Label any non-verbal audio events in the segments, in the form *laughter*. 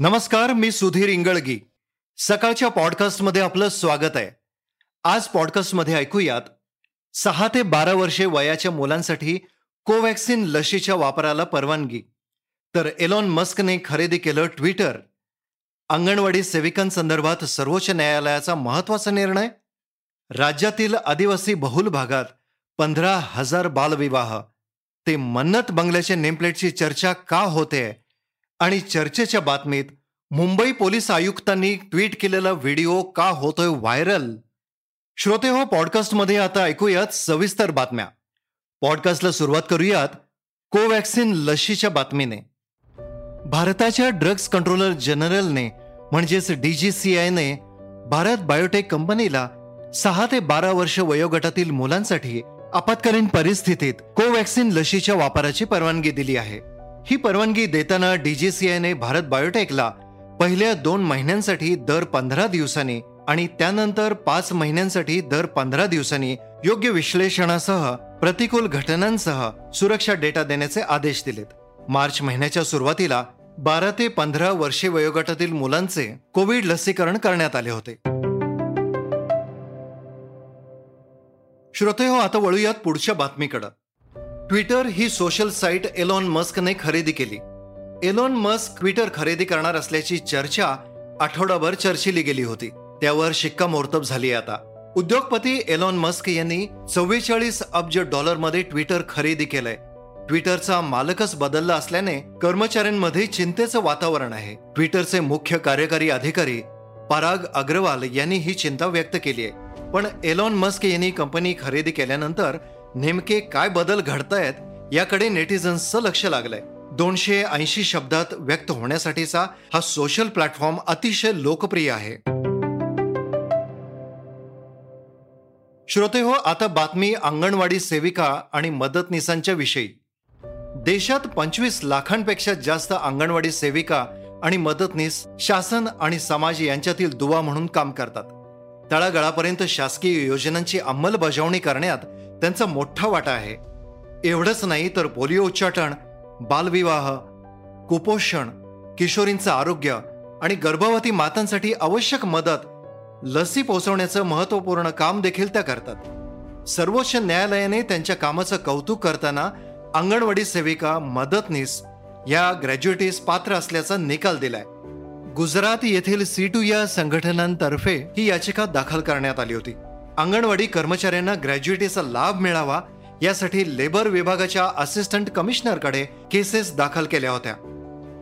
नमस्कार मी सुधीर इंगळगी. सकाळच्या पॉडकास्टमध्ये आपलं स्वागत आहे. आज पॉडकास्टमध्ये ऐकूयात सहा ते बारा वर्षे वयाच्या मुलांसाठी कोवॅक्सिन लशीच्या वापराला परवानगी. तर एलॉन मस्कने खरेदी केलं ट्विटर. अंगणवाडी सेविकांसंदर्भात सर्वोच्च न्यायालयाचा महत्त्वाचा निर्णय? राज्यातील आदिवासी बहुल भागात पंधरा हजार बालविवाह. ते मन्नत बंगल्याच्या नेमप्लेटची चर्चा का होते आणि चर्चेच्या बातमीत मुंबई पोलीस आयुक्तांनी ट्विट केलेला व्हिडिओ का होतोय व्हायरल? श्रोते हो पॉडकास्टमध्ये आता ऐकूयात सविस्तर बातम्या. पॉडकास्टला सुरुवात करूयात कोवॅक्सिन लशीच्या बातमीने. भारताच्या ड्रग्ज कंट्रोलर जनरलने म्हणजेच डीजीसीआयने भारत बायोटेक कंपनीला सहा ते बारा वर्ष वयोगटातील मुलांसाठी आपत्कालीन परिस्थितीत कोवॅक्सिन लशीच्या वापराची परवानगी दिली आहे. ही परवानगी देताना डीजीसीआयने भारत बायोटेकला पहिल्या दोन महिन्यांसाठी दर पंधरा दिवसांनी आणि त्यानंतर पाच महिन्यांसाठी दर पंधरा दिवसांनी योग्य विश्लेषणासह प्रतिकूल घटनांसह सुरक्षा डेटा देण्याचे आदेश दिलेत. मार्च महिन्याच्या सुरुवातीला बारा ते पंधरा वर्षे वयोगटातील मुलांचे कोविड लसीकरण करण्यात आले होते. श्रोते हो आता वळूयात पुढच्या बातमीकडं. ट्विटर ही सोशल साईट एलॉन मस्कने खरेदी केली. एलॉन मस्क ट्विटर खरेदी करणार असल्याची चर्चा आठवडाभर चर्चिली गेली होती. त्यावर शिक्कामोर्तब झाली आता. उद्योगपती एलॉन मस्क यांनी चव्वेचाळीस अब्ज डॉलरमध्ये ट्विटर खरेदी केलंय. ट्विटरचा मालकच बदलला असल्याने कर्मचाऱ्यांमध्ये चिंतेचं वातावरण आहे. ट्विटरचे मुख्य कार्यकारी अधिकारी पराग अग्रवाल यांनी ही चिंता व्यक्त केली आहे. पण एलॉन मस्क यांनी कंपनी खरेदी केल्यानंतर नेमके काय बदल घडतायत याकडे नेटिझन्सचं लक्ष लागलंय. दोनशे ऐंशी शब्दात व्यक्त होण्यासाठीचा हा सोशल प्लॅटफॉर्म अतिशय लोकप्रिय आहे. श्रोते हो आता बातमी अंगणवाडी सेविका आणि मदतनीसांच्या विषयी. देशात पंचवीस लाखांपेक्षा जास्त अंगणवाडी सेविका आणि मदतनीस शासन आणि समाज यांच्यातील दुवा म्हणून काम करतात. तळागाळापर्यंत शासकीय योजनांची अंमलबजावणी करण्यात त्यांचा मोठा वाटा आहे. एवढंच नाही तर पोलिओ उच्चाटन बालविवाह कुपोषण किशोरींचं आरोग्य आणि गर्भवती मातांसाठी आवश्यक मदत लसी पोहोचवण्याचं महत्त्वपूर्ण काम देखील त्या करतात. सर्वोच्च न्यायालयाने त्यांच्या कामाचं कौतुक करताना अंगणवाडी सेविका मदतनीस या ग्रॅज्युएटीस पात्र असल्याचा निकाल दिलाय. गुजरात येथील सी टू या संघटनांतर्फे ही याचिका दाखल करण्यात आली होती. अंगणवाडी कर्मचाऱ्यांना ग्रॅज्युएटीचा लाभ मिळावा यासाठी लेबर विभागाच्या असिस्टंट कमिशनरकडे केसेस दाखल केल्या होत्या.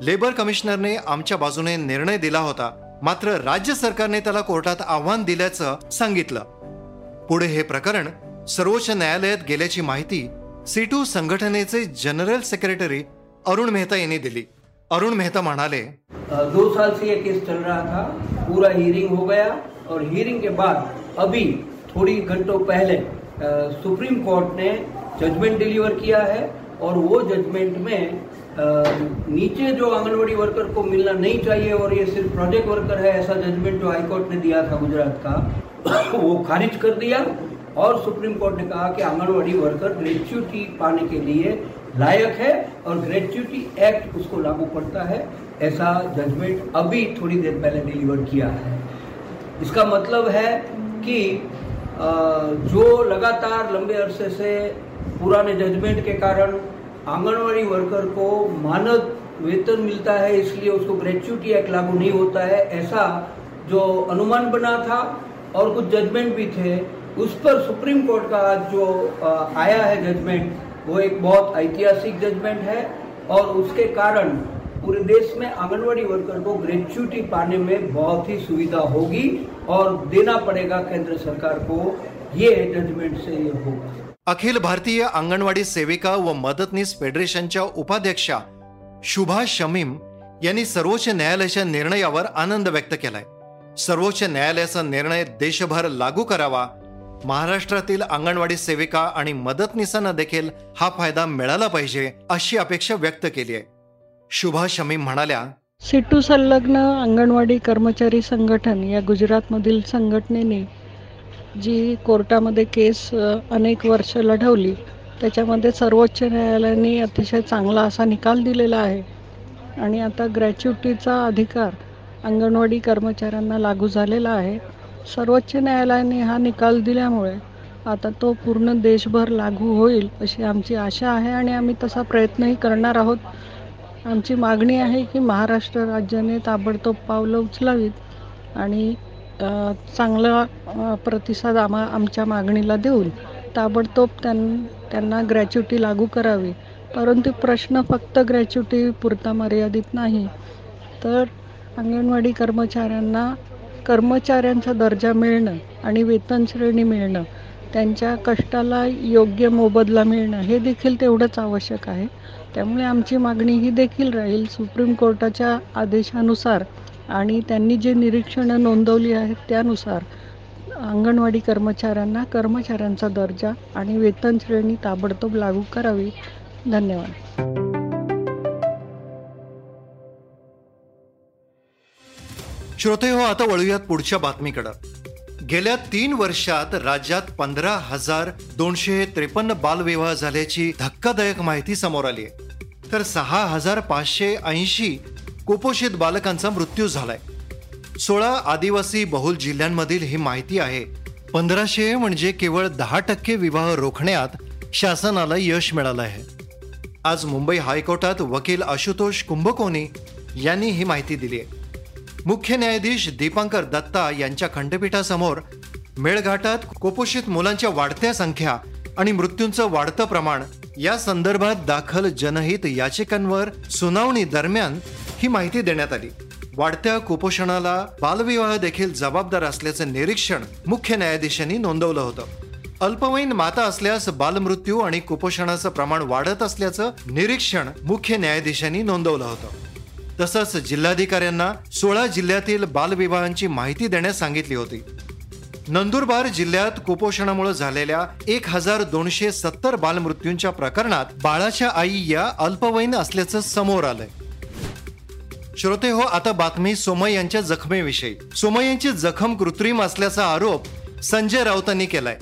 लेबर कमिशनरने आमच्या बाजूने निर्णय दिला होता मात्र राज्य सरकारने त्याला कोर्टात आव्हान दिल्याचं सांगितलं. पुढे हे प्रकरण सर्वोच्च न्यायालयात गेल्याची माहिती सीटू संघटनेचे जनरल सेक्रेटरी अरुण मेहता यांनी दिली. अरुण मेहता म्हणाले दो साल से ये केस चल रहा था पूरा हियरिंग हो गया और हियरिंग के बाद अभी थोड़ी घंटों पहले सुप्रीम कोर्ट ने जजमेंट डिलीवर किया है और वो जजमेंट में नीचे जो आंगनवाड़ी वर्कर को मिलना नहीं चाहिए और ये सिर्फ़ प्रोजेक्ट वर्कर है, ऐसा जजमेंट जो हाईकोर्ट ने दिया था गुजरात का, *coughs* वो खारिज कर दिया और सुप्रीम कोर्ट ने कहा कि आंगनवाड़ी वर्कर ग्रेच्युटी पाने के लिए लायक है और ग्रेच्युटी एक्ट उसको लागू पड़ता है, ऐसा जजमेंट अभी थोड़ी देर पहले डिलीवर किया है। इसका मतलब है कि जो लगातार लंबे अरसे से पुराने जजमेंट के कारण आंगनवाड़ी वर्कर को मानद वेतन मिलता है, इसलिए उसको ग्रेच्युटी एक्ट लागू नहीं होता है, ऐसा जो अनुमान बना था और कुछ जजमेंट भी थे, उस पर सुप्रीम कोर्ट का आज जो आया है जजमेंट वो एक बहुत ऐतिहासिक जजमेंट है और उसके कारण पूरे देश में आंगनवाड़ी वर्कर को ग्रेचुटी पाने में बहुत ही सुविधा होगी और देना पड़ेगा केंद्र सरकार को। ये जजमेंट से ये होगा। अखिल भारतीय अंगणवाडी सेविका व मदतनीस फेडरेशनच्या उपाध्यक्षा शुभा शमीम यांनी सर्वोच्च न्यायालयाच्या निर्णयावर आनंद व्यक्त केलाय. सर्वोच्च न्यायालयाचा निर्णय देशभर लागू करावा महाराष्ट्रातील अंगणवाडी सेविका आणि मदतनीसांना देखील हा फायदा मिळाला पाहिजे अशी अपेक्षा व्यक्त केली आहे. शुभा शमी म्हणाल्या सिटू संलग्न अंगणवाडी कर्मचारी संघटन या गुजरातमधील संघटनेने जी कोर्टामध्ये केस अनेक वर्ष लढवली त्याच्यामध्ये सर्वोच्च न्यायालयाने अतिशय चांगला असा निकाल दिलेला आहे. आणि आता ग्रॅच्युटीचा अधिकार अंगणवाडी कर्मचाऱ्यांना लागू झालेला आहे. सर्वोच्च न्यायालयाने हा निकाल दिल्यामुळे आता तो पूर्ण देशभर लागू होईल अशी आमची आशा आहे आणि आम्ही तसा प्रयत्नही करणार आहोत. आमची मागणी आहे की महाराष्ट्र राज्याने ताबडतोब पावलं उचलावीत आणि चांगला प्रतिसाद आम्हा आमच्या मागणीला देऊन ताबडतोब त्यां त्यांना ग्रॅच्युटी लागू करावी. परंतु प्रश्न फक्त ग्रॅच्युटी पुरता मर्यादित नाही. तर अंगणवाडी कर्मचाऱ्यांना कर्मचाऱ्यांचा दर्जा मिळणं आणि वेतन श्रेणी मिळणं त्यांच्या कष्टाला योग्य मोबदला मिळणं हे देखील तेवढंच आवश्यक आहे. त्यामुळे आमची मागणी ही देखील राहील सुप्रीम कोर्टाच्या आदेशानुसार आणि त्यांनी जे निरीक्षणं नोंदवली आहेत त्यानुसार अंगणवाडी कर्मचाऱ्यांना कर्मचाऱ्यांचा दर्जा आणि वेतन श्रेणी ताबडतोब लागू करावी. धन्यवाद. श्रोते हो आता वळूयात पुढच्या बातमीकडं. गेल्या तीन वर्षात राज्यात पंधरा हजार दोनशे त्रेपन्न बालविवाह झाल्याची धक्कादायक माहिती समोर आली आहे. तर सहा हजार पाचशे ऐंशी कुपोषित बालकांचा मृत्यू झालाय. सोळा आदिवासी बहुल जिल्ह्यांमधील ही माहिती आहे. पंधराशे म्हणजे केवळ दहा टक्के विवाह रोखण्यात शासनाला यश मिळालं आहे. आज मुंबई हायकोर्टात वकील आशुतोष कुंभकोनी यांनी ही माहिती दिली आहे. मुख्य न्यायाधीश दीपांकर दत्ता यांच्या खंडपीठासमोर मेळघाटात कुपोषित मुलांच्या वाढत्या संख्या आणि मृत्यूंचं वाढतं प्रमाण या संदर्भात दाखल जनहित याचिकांवर सुनावणी दरम्यान ही माहिती देण्यात आली. वाढत्या कुपोषणाला बालविवाह देखील जबाबदार असल्याचं निरीक्षण मुख्य न्यायाधीशांनी नोंदवलं होतं. अल्पवयीन माता असल्यास बालमृत्यू आणि कुपोषणाचं प्रमाण वाढत असल्याचं निरीक्षण मुख्य न्यायाधीशांनी नोंदवलं होतं. तसंच जिल्हाधिकाऱ्यांना सोळा जिल्ह्यातील बालविवाहांची माहिती देण्यास सांगितली होती. नंदुरबार जिल्ह्यात कुपोषणामुळे झालेल्या एक हजार दोनशे सत्तर बालमृत्यूंच्या प्रकरणात बाळाच्या आई या अल्पवयीन असल्याचं समोर आलंय. श्रोते हो आता बातमी सोमय यांच्या जखमेविषयी. सोमय यांची जखम कृत्रिम असल्याचा आरोप संजय राऊतांनी केलाय.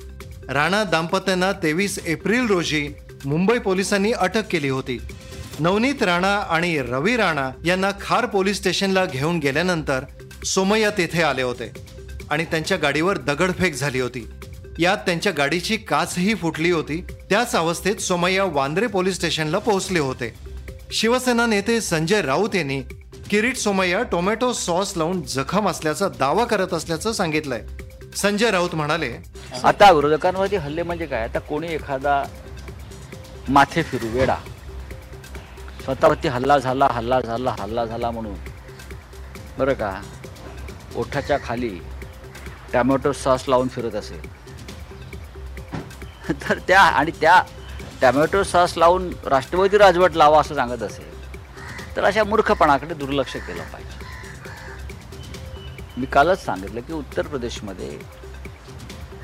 राणा दाम्पत्यांना तेवीस एप्रिल रोजी मुंबई पोलिसांनी अटक केली होती. नवनीत राणा आणि रवी राणा यांना खार पोलीस स्टेशनला घेऊन गेल्यानंतर सोमय्या तेथे आले होते आणि त्यांच्या गाडीवर दगडफेक झाली होती. यात त्यांच्या गाडीची काचही फुटली होती. त्याच अवस्थेत सोमय्या वांद्रे पोलीस स्टेशनला पोहोचले होते. शिवसेना नेते संजय राऊत यांनी किरीट सोमय्या टोमॅटो सॉस लावून जखम असल्याचा दावा करत असल्याचं सांगितलंय. संजय राऊत म्हणाले आता विरोधकांवरती हल्ले म्हणजे काय? आता कोणी एखादा माथे फिरू वेडा स्वतःवरती हल्ला झाला हल्ला झाला हल्ला झाला म्हणून. बरं का? ओठाच्या खाली टॅमॅटो सॉस लावून फिरत असेल. *laughs* तर त्या आणि त्या टॅमॅटो सॉस लावून राष्ट्रपती राजवट लावा असं सांगत असेल तर अशा मूर्खपणाकडे दुर्लक्ष केलं पाहिजे. मी कालच सांगितलं की उत्तर प्रदेशमध्ये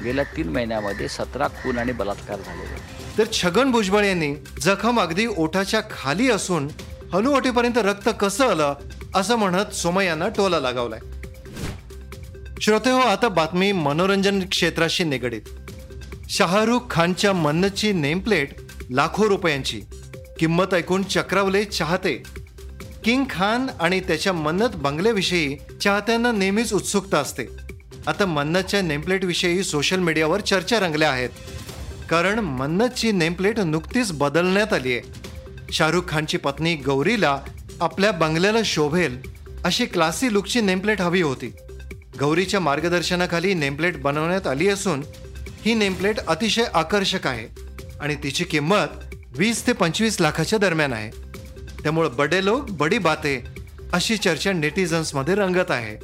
गेल्या तीन महिन्यामध्ये सतरा खून आणि बलात्कार झालेले तर छगन भुजबळ यांनी जखम अगदी ओठाच्या खाली असून हनुवटीपर्यंत रक्त कसं आलं असं म्हणत सोमय्यांना टोला लगावलाय. श्रोते हो आता बातमी मनोरंजन क्षेत्राशी निगडीत. शाहरुख खानच्या मन्नतची नेमप्लेट लाखो रुपयांची. किंमत ऐकून चक्रावले चाहते. किंग खान आणि त्याच्या मन्नत बंगल्याविषयी चाहत्यांना नेहमीच उत्सुकता असते. आता मन्नतच्या नेमप्लेटविषयी सोशल मीडियावर चर्चा रंगल्या आहेत. कारण मन्नतची नेमप्लेट नुकतीच बदलण्यात आली आहे शाहरुख खानची पत्नी गौरीला आपल्या बंगल्याला शोभेल अशी क्लासी लुकची नेमप्लेट हवी होती. गौरीच्या मार्गदर्शनाखाली नेमप्लेट बनवण्यात आली असून ही नेमप्लेट अतिशय आकर्षक आहे आणि तिची किंमत वीस ते पंचवीस लाखाच्या दरम्यान आहे. त्यामुळं बडे लोक बडी बाते अशी चर्चा नेटिझन्समध्ये रंगत आहे.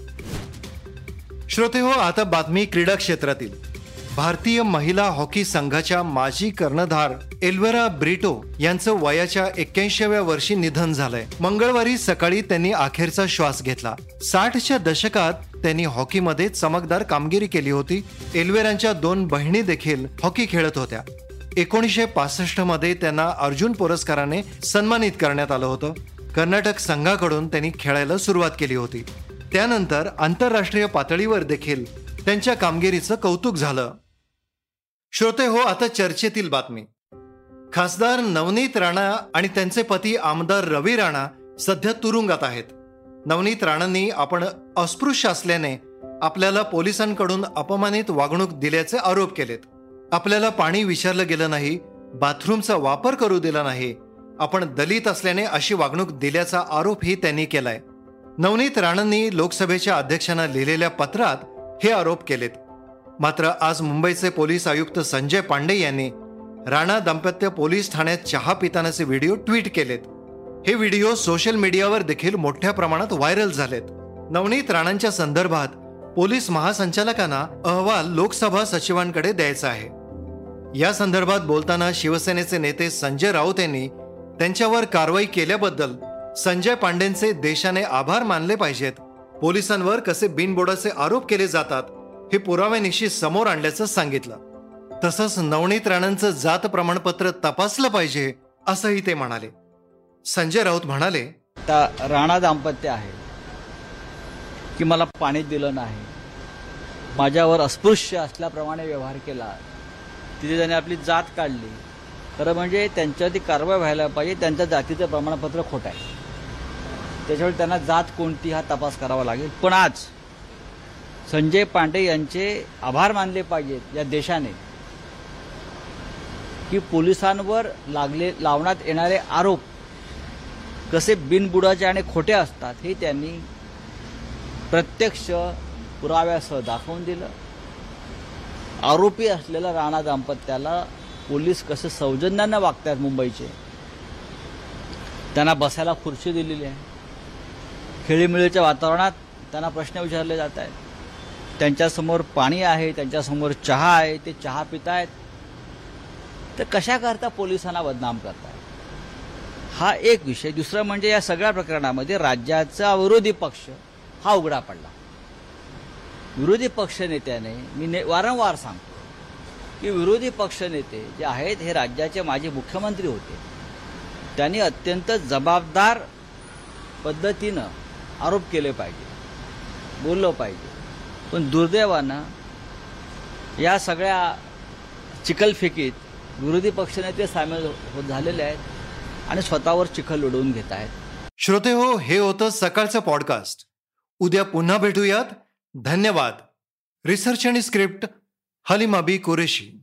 श्रोते हो आता बातमी क्रीडा क्षेत्रातील. भारतीय महिला हॉकी संघाच्या माजी कर्णधार एल्वेरा ब्रिटो यांचं वयाच्या एक्क्याऐंशीव्या वर्षी निधन झालंय. मंगळवारी सकाळी त्यांनी अखेरचा श्वास घेतला. साठच्या दशकात त्यांनी हॉकीमध्ये चमकदार कामगिरी केली होती. एल्वेरांच्या दोन बहिणी देखील हॉकी खेळत होत्या. एकोणीसशे पासष्टमध्ये त्यांना अर्जुन पुरस्काराने सन्मानित करण्यात आलं होतं. कर्नाटक संघाकडून त्यांनी खेळायला सुरुवात केली होती. त्यानंतर आंतरराष्ट्रीय पातळीवर देखील त्यांच्या कामगिरीचं कौतुक झालं. श्रोते हो आता चर्चेतील बातमी. खासदार नवनीत राणा आणि त्यांचे पती आमदार रवी राणा सध्या तुरुंगात आहेत. नवनीत राणांनी आपण अस्पृश्य असल्याने आपल्याला पोलिसांकडून अपमानित वागणूक दिल्याचे आरोप केलेत. आपल्याला पाणी विचारलं गेलं नाही बाथरूमचा वापर करू दिला नाही आपण दलित असल्याने अशी वागणूक दिल्याचा आरोपही त्यांनी केलाय. नवनीत राणांनी लोकसभेच्या अध्यक्षांना लिहिलेल्या पत्रात हे आरोप केलेत. मात्र आज मुंबईचे पोलीस आयुक्त संजय पांडे यांनी राणा दाम्पत्य पोलीस ठाण्यात चहा पितानाचे व्हिडिओ ट्विट केलेत. हे व्हिडिओ सोशल मीडियावर देखील मोठ्या प्रमाणात व्हायरल झालेत. नवनीत राणांच्या संदर्भात पोलीस महासंचालकांना अहवाल लोकसभा सचिवांकडे द्यायचा आहे. या संदर्भात बोलताना शिवसेनेचे नेते संजय राऊत यांनी त्यांच्यावर कारवाई केल्याबद्दल संजय पांडेंचे देशाने आभार मानले पाहिजेत. पोलिसांवर कसे बिनबोडाचे आरोप केले जातात हे पुराव्यानिशी समोर आणल्याचं सांगितलं. तसंच नवनीत राणांचं जात प्रमाणपत्र तपासलं पाहिजे असंही ते म्हणाले. संजय राऊत म्हणाले राणा दाम्पत्य आहे की मला पाणी दिलं नाही. माझ्यावर अस्पृश्य असल्याप्रमाणे व्यवहार केला. तिथे त्याने आपली जात काढली. खरं म्हणजे त्यांच्यावरती कारवाई व्हायला पाहिजे त्यांच्या जातीचं प्रमाणपत्र खोटं आहे. त्याच्यावर त्यांना जात कोणती हा तपास करावा लागेल. पण आज संजय पांडे यांचे आभार मानले पाहिजेत या देशाने की पोलिसांवर लागले लावण्यात येणारे आरोप कसे बिनबुडाचे आणि खोटे असतात हे त्यांनी प्रत्यक्ष पुराव्यासह दाखवून दिलं. आरोपी असलेल्या राणा दाम्पत्याला पोलीस कसे सौजन्यानं वागतात मुंबईचे त्यांना बसायला खुर्ची दिलेली आहे. खेळीमेळीच्या वातावरणात त्यांना प्रश्न विचारले जात आहेत. त्यांच्यासमोर पाणी आहे त्यांच्यासमोर चहा आहे ते चहा पितायत. तर कशाकरता पोलिसांना बदनाम करताय हा एक विषय. दुसरं म्हणजे या सगळ्या प्रकरणामध्ये राज्याचा विरोधी पक्ष हा उघडा पडला. विरोधी पक्ष नेत्याने मी ने वारंवार सांगतो की विरोधी पक्षनेते जे आहेत हे राज्याचे माजी मुख्यमंत्री होते. त्यांनी अत्यंत जबाबदार पद्धतीनं आरोप केले पाहिजे बोललं पाहिजे. पण दुर्दैवानं या सगळ्या चिखलफेकीत विरोधी पक्षनेते सामील होत झालेले आहेत आणि स्वतःवर चिखल उडवून घेत आहेत. श्रोते हो हे होतं सकाळचं पॉडकास्ट उद्या पुन्हा भेटूयात. धन्यवाद. रिसर्च आणि स्क्रिप्ट हलिमाबी कुरेशी.